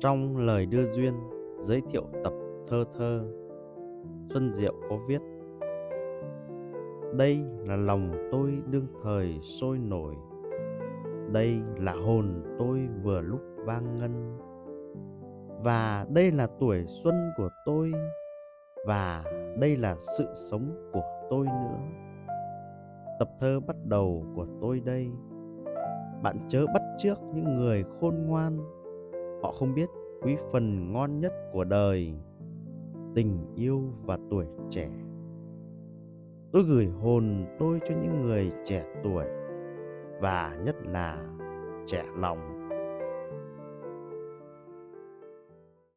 Trong lời đưa duyên giới thiệu tập thơ thơ, Xuân Diệu có viết Đây là lòng tôi đương thời sôi nổi, Đây là hồn tôi vừa lúc vang ngân, Và đây là tuổi xuân của tôi, Và đây là sự sống của tôi nữa. Tập thơ bắt đầu của tôi đây, Bạn chớ bắt trước những người khôn ngoan họ không biết quý phần ngon nhất của đời, tình yêu và tuổi trẻ. Tôi gửi hồn tôi cho những người trẻ tuổi và nhất là trẻ lòng.